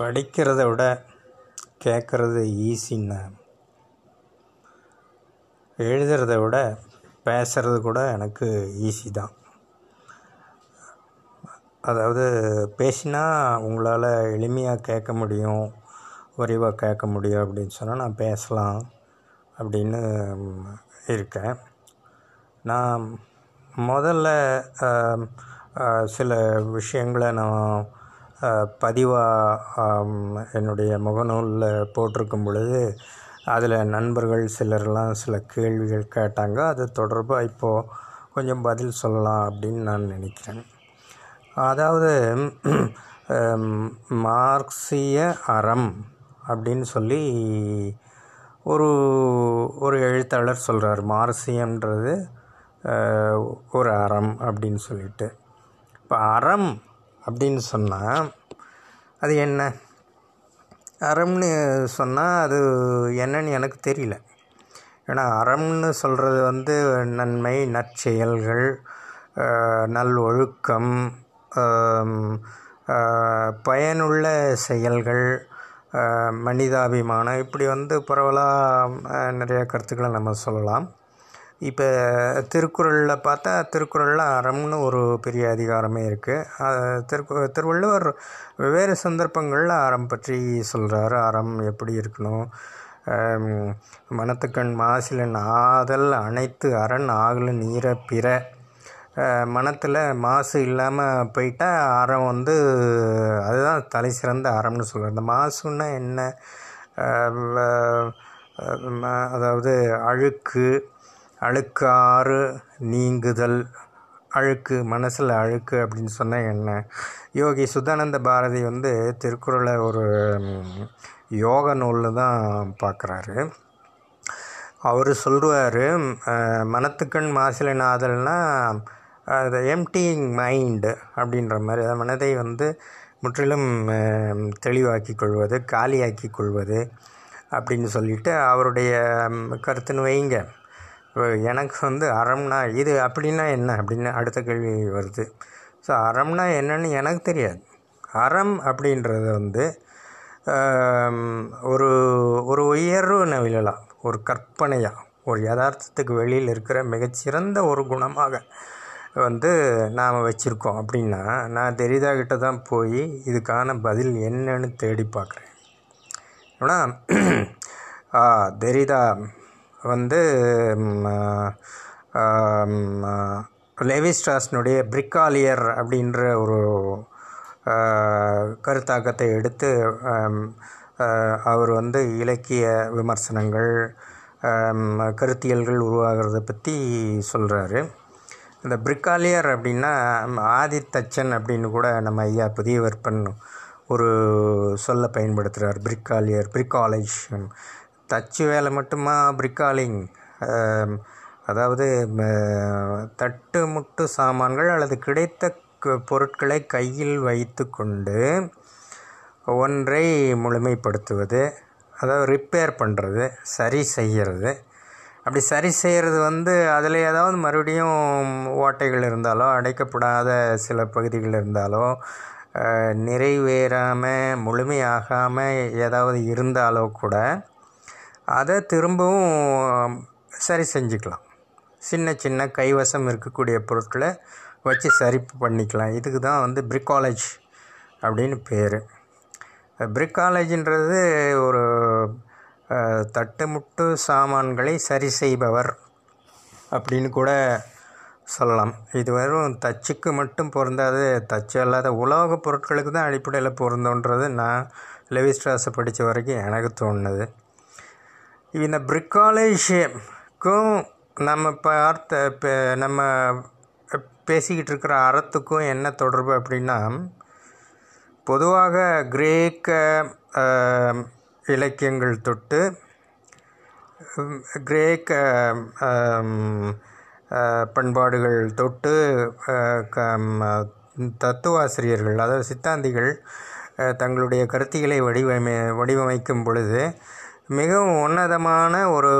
படிக்கிறத விட கேட்குறது ஈஸின்னு எழுதுறத விட பேசுறது கூட எனக்கு ஈஸி தான். அதாவது பேசினா உங்களால் எளிமையாக கேட்க முடியும் விரைவாக கேட்க முடியும் அப்படின்னு சொன்னால் நான் பேசலாம் அப்படின்னு இருக்கேன். நான் முதல்ல சில விஷயங்களை நான் பதிவாக என்னுடைய முகநூலில் போட்டிருக்கும் பொழுது அதில் நண்பர்கள் சிலர்லாம் சில கேள்விகள் கேட்டாங்க. அது தொடர்பாக இப்போது கொஞ்சம் பதில் சொல்லலாம் அப்படின்னு நான் நினைக்கிறேன். அதாவது மார்க்சிய அறம் அப்படின்னு சொல்லி ஒரு ஒரு எழுத்தாளர் சொல்கிறார் மார்சியம்ன்றது ஒரு அறம் அப்படின்னு சொல்லிட்டு. இப்போ அறம் அப்படின்னு சொன்னால் அது என்ன? அறம்னு சொன்னால் அது என்னன்னு எனக்கு தெரியல. ஏன்னா அறம்னு சொல்கிறது வந்து நன்மை நற்செயல்கள் அஹ், நல்ஒழுக்கம் பயனுள்ள செயல்கள் மனிதாபிமானம் இப்படி வந்து பரவலாக நிறைய கருத்துக்களை நம்ம சொல்லலாம். இப்போ திருக்குறளில் பார்த்தா திருக்குறளில் அறம்னு ஒரு பெரிய அதிகாரமே இருக்குது திருக்கு திருவள்ளுவர் வெவ்வேறு சந்தர்ப்பங்களில் அறம் பற்றி சொல்கிறாரு அறம் எப்படி இருக்கணும்? மனத்துக்கண் மாசிலன் ஆதல் அனைத்து அரண் ஆகல நீர பிற. மனத்தில் மாசு இல்லாமல் போயிட்டால் அறம் வந்து அதுதான் தலை சிறந்த அறம்னு சொல்கிறேன் இந்த மாசுன்னா என்ன? அதாவது அழுக்கு அழுக்காறு நீங்குதல் அழுக்கு மனசில் அழுக்கு அப்படின்னு சொன்னால் என்ன? யோகி சுதானந்த பாரதி வந்து திருக்குறளை ஒரு யோக நூலில் தான் பார்க்குறாரு அவர் சொல்லுவார் மனத்துக்கண் மாசில நாதல்னா அது எம்டிங் மைண்டு அப்படின்ற மாதிரி அதாவது மனதை வந்து முற்றிலும் தெளிவாக்கி கொள்வது காலியாக்கி கொள்வது அப்படின்னு சொல்லிட்டு அவருடைய கருத்துன்னு வைங்க. எனக்கு வந்து அறம்னா இது அப்படின்னா என்ன? அப்படின்னு அடுத்த கேள்வி வருது. ஸோ அறம்னா என்னன்னு எனக்கு தெரியாது. அறம் அப்படின்றது வந்து ஒரு ஒரு உயர்வு நவிழலாம் ஒரு கற்பனையாக ஒரு யதார்த்தத்துக்கு வெளியில் இருக்கிற மிகச்சிறந்த ஒரு குணமாக வந்து நாம் வச்சுருக்கோம். அப்படின்னா நான் தெரிதாகிட்ட தான் போய் இதுக்கான பதில் என்னன்னு தேடி பார்க்குறேன். ஏன்னா ஆ, தெரிதா வந்து ம், லெவிஸ்ட்ராஸ்னுடைய பிரிக்காலியர் அப்படின்ற ஒரு கருத்தாக்கத்தை எடுத்து அவர் வந்து இலக்கிய விமர்சனங்கள் கருத்தியல்கள் உருவாகிறத பற்றி சொல்கிறாரு இந்த பிரிக்காலியர் அப்படின்னா ஆதித்தச்சன் அப்படின்னு கூட நம்ம ஐயா புதியவர்பன் ஒரு சொல்ல பயன்படுத்துகிறார் பிரிக்காலியர் பிரிக்காலேஜ் தச்சு வேலை மட்டுமா பிரிக்காலிங்? அதாவது தட்டு முட்டு சாமான்கள் அல்லது கிடைத்த பொருட்களை கையில் வைத்து கொண்டு ஒன்றை முழுமைப்படுத்துவது அதாவது ரிப்பேர் பண்ணுறது சரி செய்கிறது அப்படி சரி செய்கிறது வந்து அதில் ஏதாவது மறுபடியும் ஓட்டைகள் இருந்தாலோ அடைக்கப்படாத சில பகுதிகள் இருந்தாலோ நிறைவேறாமல் முழுமையாகாமல் ஏதாவது இருந்தாலோ கூட அதை திரும்பவும் சரி செஞ்சுக்கலாம். சின்ன சின்ன கைவசம் இருக்கக்கூடிய பொருட்களை வச்சு சரி பண்ணிக்கலாம். இதுக்கு தான் வந்து பிரிக்காலேஜ் அப்படின்னு பேர். பிரிக்காலேஜின்றது ஒரு தட்டுமுட்டு சாமான்களை சரி செய்பவர் அப்படின்னு கூட சொல்லலாம். இது வெறும் தச்சுக்கு மட்டும் பொருந்தாது. தச்சு அல்லாத உலோகப் பொருட்களுக்கு தான் அடிப்படையில் பொருந்தோன்றது நான் லெவிஸ்ட்ராஸை படித்த வரைக்கும் எனக்கு தோணுது. இந்த பிரிக்காலேஜுக்கும் நம்ம பார்த்த இப்போ நம்ம பேசிக்கிட்டு இருக்கிற அறத்துக்கும் என்ன தொடர்பு அப்படின்னா பொதுவாக கிரேக்க இலக்கியங்கள் தொட்டு கிரேக்க பண்பாடுகள் தொட்டு க தத்துவாசிரியர்கள் அதாவது சித்தாந்திகள் தங்களுடைய கருத்திகளை வடிவமை வடிவமைக்கும் பொழுது மிகவும் உன்னதமான ஒரு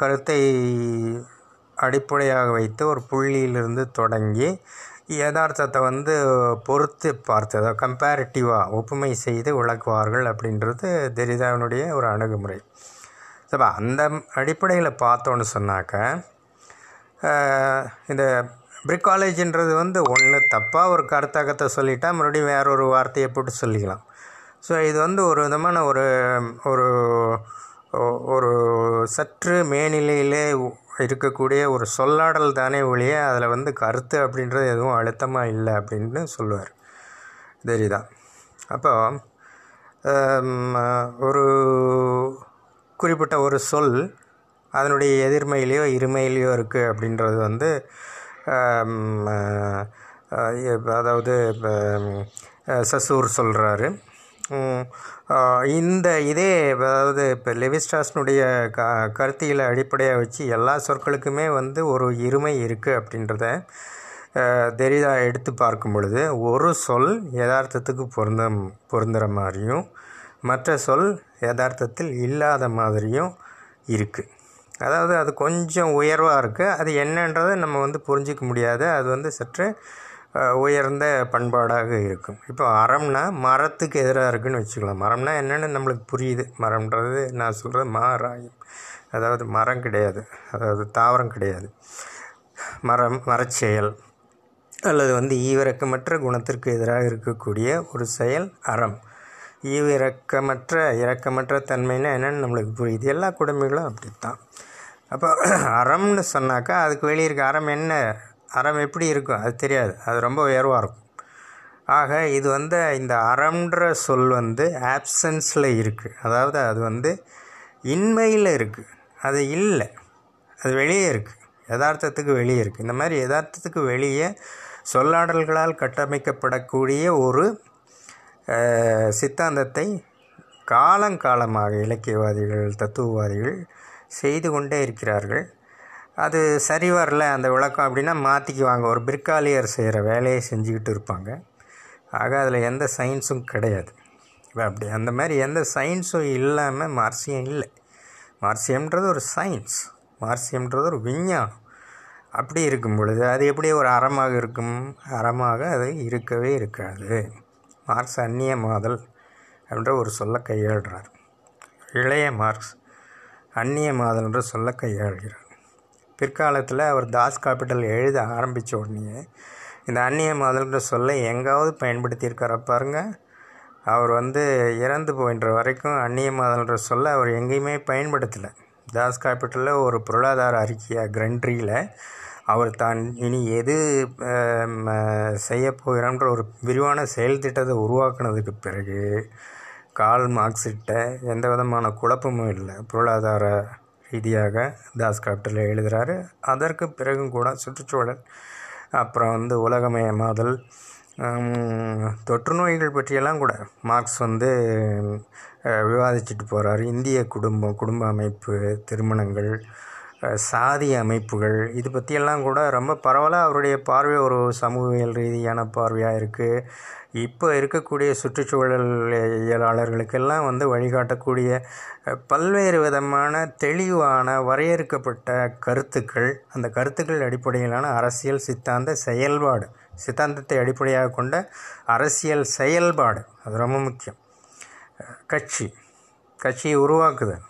கருத்தை அடிப்படையாக வைத்து ஒரு புள்ளியிலிருந்து தொடங்கி யதார்த்தத்தை வந்து பொறுத்து பார்த்து அதாவது கம்பேரிட்டிவாக ஒப்புமை செய்து விளக்குவார்கள் அப்படின்றது தெரிதாவினுடைய ஒரு அணுகுமுறை. ஸோ அந்த அடிப்படையில் பார்த்தோன்னு சொன்னாக்க இந்த பிரிக் காலேஜின்றது வந்து ஒன்று தப்பாக ஒரு கருத்தாக்கத்தை சொல்லிட்டா மறுபடியும் வேற ஒரு வார்த்தையை போட்டு சொல்லிக்கலாம். ஸோ இது வந்து ஒரு விதமான ஒரு ஒரு ஒரு சற்று மேனிலையிலே இருக்கக்கூடிய ஒரு சொல்லாடல் தானே ஒழிய அதில் வந்து கருத்து அப்படின்றது எதுவும் அழுத்தமாக இல்லை அப்படின்னு சொல்லுவார். தெரியுதா? அப்போ ஒரு குறிப்பிட்ட ஒரு சொல் அதனுடைய எதிர்மையிலையோ இருமையிலையோ இருக்குது அப்படின்றது வந்து அதாவது சசூர் சொல்கிறாரு இந்த இதே அதாவது இப்போ லெவிஸ்டாஸ்னுடைய க கருத்தியில் அடிப்படையாக வச்சு எல்லா சொற்களுக்குமே வந்து ஒரு இருமை இருக்குது அப்படின்றத தெரிதாக எடுத்து பார்க்கும் பொழுது ஒரு சொல் யதார்த்தத்துக்கு பொருந்த பொருந்துகிற மாதிரியும் மற்ற சொல் யதார்த்தத்தில் இல்லாத மாதிரியும் இருக்குது அதாவது அது கொஞ்சம் உயர்வாக இருக்குது அது என்னன்றதை நம்ம வந்து புரிஞ்சிக்க முடியாது. அது வந்து சற்று உயர்ந்த பண்பாடாக இருக்கும். இப்போ அறம்னா மரத்துக்கு எதிராக இருக்குன்னு வச்சுக்கலாம். மரம்னா என்னென்னு நம்மளுக்கு புரியுது. மரம்ன்றது நான் சொல்கிறது மாராயம். அதாவது மரம் கிடையாது. அதாவது தாவரம் கிடையாது. மரம் மரச்செயல் அல்லது வந்து ஈவிரக்கமற்ற குணத்திற்கு எதிராக இருக்கக்கூடிய ஒரு செயல் அறம். ஈவிரக்கமற்ற இரக்கமற்ற தன்மைன்னா என்னென்னு நம்மளுக்கு புரியுது. எல்லா குடும்பங்களும் அப்படித்தான். அப்போ அறம்னு சொன்னாக்கா அதுக்கு வெளியே இருக்க அறம் என்ன? அறம் எப்படி இருக்கும்? அது தெரியாது. அது ரொம்ப உயர்வாக இருக்கும். ஆக இது வந்து இந்த அறம்ன்ற சொல் வந்து ஆப்சன்ஸில் இருக்குது அதாவது அது வந்து இன்மையில் இருக்குது அது இல்லை. அது வெளியே இருக்குது யதார்த்தத்துக்கு வெளியே இருக்குது இந்த மாதிரி யதார்த்தத்துக்கு வெளியே சொல்லாடல்களால் கட்டமைக்கப்படக்கூடிய ஒரு சித்தாந்தத்தை காலங்காலமாக இலக்கியவாதிகள் தத்துவவாதிகள் செய்து கொண்டே இருக்கிறார்கள். அது சரி வரல அந்த விளக்கம் அப்படின்னா மாற்றிக்குவாங்க ஒரு பிற்காலியர் செய்கிற வேலையை செஞ்சுக்கிட்டு இருப்பாங்க. ஆக அதில் எந்த சயின்ஸும் கிடையாது. அப்படி அந்த மாதிரி எந்த சயின்ஸும் இல்லாமல் மார்சியம் இல்லை. மார்சியம்ன்றது ஒரு சயின்ஸ். மார்சியம்ன்றது ஒரு விஞ்ஞானம். அப்படி இருக்கும் பொழுது அது எப்படி ஒரு அறமாக இருக்கும்? அறமாக அது இருக்கவே இருக்காது. மார்க்ஸ் அந்நிய மாதல் என்ற ஒரு சொல்ல கையாளுறார் இளைய மார்க்ஸ் அந்நிய மாதல் என்று சொல்ல கையாளுகிறார். பிற்காலத்தில் அவர் தாஸ் காப்பிட்டல் எழுத ஆரம்பித்த உடனே இந்த அந்நிய மாதல்ன்ற சொல்ல எங்காவது பயன்படுத்தியிருக்காரா பாருங்க. அவர் வந்து இறந்து போயின்ற வரைக்கும் அந்நிய மாதல்ன்ற சொல்ல அவர் எங்கேயுமே பயன்படுத்தலை. தாஸ் காப்பிட்டலில் ஒரு பொருளாதார அறிக்கையாக கிரண்ட்ரியில் அவர் தான் இனி எது ஆம், செய்ய போகிறோன்ற ஒரு விரிவான செயல் திட்டத்தை உருவாக்குனதுக்கு பிறகு கால் மார்க்ஸிட்ட எந்த விதமான குழப்பமும் இல்லை. பொருளாதார ரீதியாக தாஸ் காப்டரில் எழுதுகிறாரு அதற்கு பிறகும் கூட சுற்றுச்சூழல் அப்புறம் வந்து உலகமயமாதல் தொற்று நோய்கள் பற்றியெல்லாம் கூட மார்க்ஸ் வந்து விவாதிச்சுட்டு போகிறார் இந்திய குடும்பம் குடும்ப அமைப்பு திருமணங்கள் சாதி அமைப்புகள் இது பற்றியெல்லாம் கூட ரொம்ப பரவலாக அவருடைய பார்வை ஒரு சமூகவியல் ரீதியான பார்வையாக இருக்குது இப்போ இருக்கக்கூடிய சுற்றுச்சூழல் இயலாளர்களுக்கெல்லாம் வந்து வழிகாட்டக்கூடிய பல்வேறு விதமான தெளிவான வரையறுக்கப்பட்ட கருத்துக்கள் அந்த கருத்துக்கள் அடிப்படையிலான அரசியல் சித்தாந்த செயல்பாடு சித்தாந்தத்தை அடிப்படையாக கொண்ட அரசியல் செயல்பாடு அது ரொம்ப முக்கியம். கட்சி கட்சியை உருவாக்குதல்.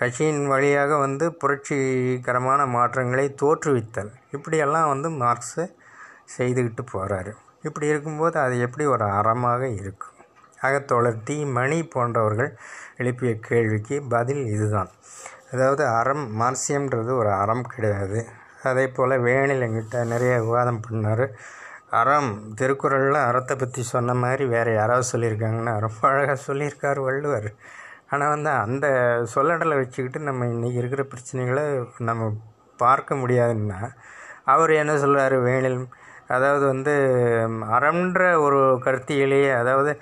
கட்சியின் வழியாக வந்து புரட்சிகரமான மாற்றங்களை தோற்றுவித்தல். இப்படியெல்லாம் வந்து மார்க்ஸு செய்துக்கிட்டு போகிறாரு இப்படி இருக்கும்போது அது எப்படி ஒரு அறமாக இருக்கும்? அகத்தோழர் டி. மணி போன்றவர்கள் எழுப்பிய கேள்விக்கு பதில் இதுதான். அதாவது அறம் மார்சியம்ன்றது ஒரு அறம் கிடையாது. அதே போல் வேணில் எங்கிட்ட நிறைய விவாதம் பண்ணார். அறம் திருக்குறளில் அறத்தை பற்றி சொன்ன மாதிரி வேறு யாராவது சொல்லியிருக்காங்கன்னா ரொம்ப அழகாக சொல்லியிருக்கார் வள்ளுவர். ஆனால் வந்து அந்த சொல்லடலை வச்சுக்கிட்டு நம்ம இன்றைக்கி இருக்கிற பிரச்சனைகளை நம்ம பார்க்க முடியாதுன்னா அவர் என்ன சொல்கிறார் வேணில் அதாவது வந்து அறம்ன்ற ஒரு கருத்தியலையே அதாவது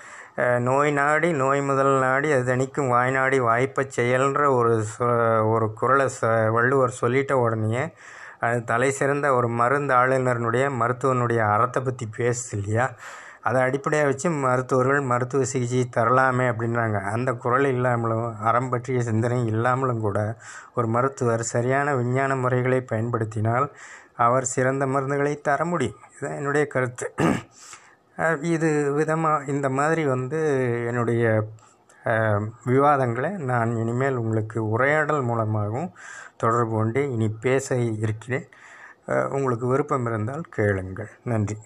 நோய் நாடி நோய் முதல் நாடி அது தணிக்கும் வாய் நாடி வாய்ப்பை செயல்ன்ற ஒரு சொ- ஒரு குரலை ச வள்ளுவர் சொல்லிட்ட உடனே அது தலை சிறந்த ஒரு மருந்து ஆளுநருடைய மருத்துவனுடைய அறத்தை பற்றி பேசுது இல்லையா? அதை அடிப்படையாக வச்சு மருத்துவர்கள் மருத்துவ சிகிச்சை தரலாமே அப்படின்றாங்க. அந்த குரல் இல்லாமலும் அறம் பற்றிய சிந்தனை இல்லாமலும் கூட ஒரு மருத்துவர் சரியான விஞ்ஞான முறைகளை பயன்படுத்தினால் அவர் சிறந்த மருந்துகளை தர முடியும். இதுதான் என்னுடைய கருத்து. இது விதமாக இந்த மாதிரி வந்து என்னுடைய விவாதங்களை நான் இனிமேல் உங்களுக்கு உரையாடல் மூலமாகவும் தொடர்பு கொண்டு இனி பேச இருக்கிறேன். உங்களுக்கு விருப்பம் இருந்தால் கேளுங்கள். நன்றி.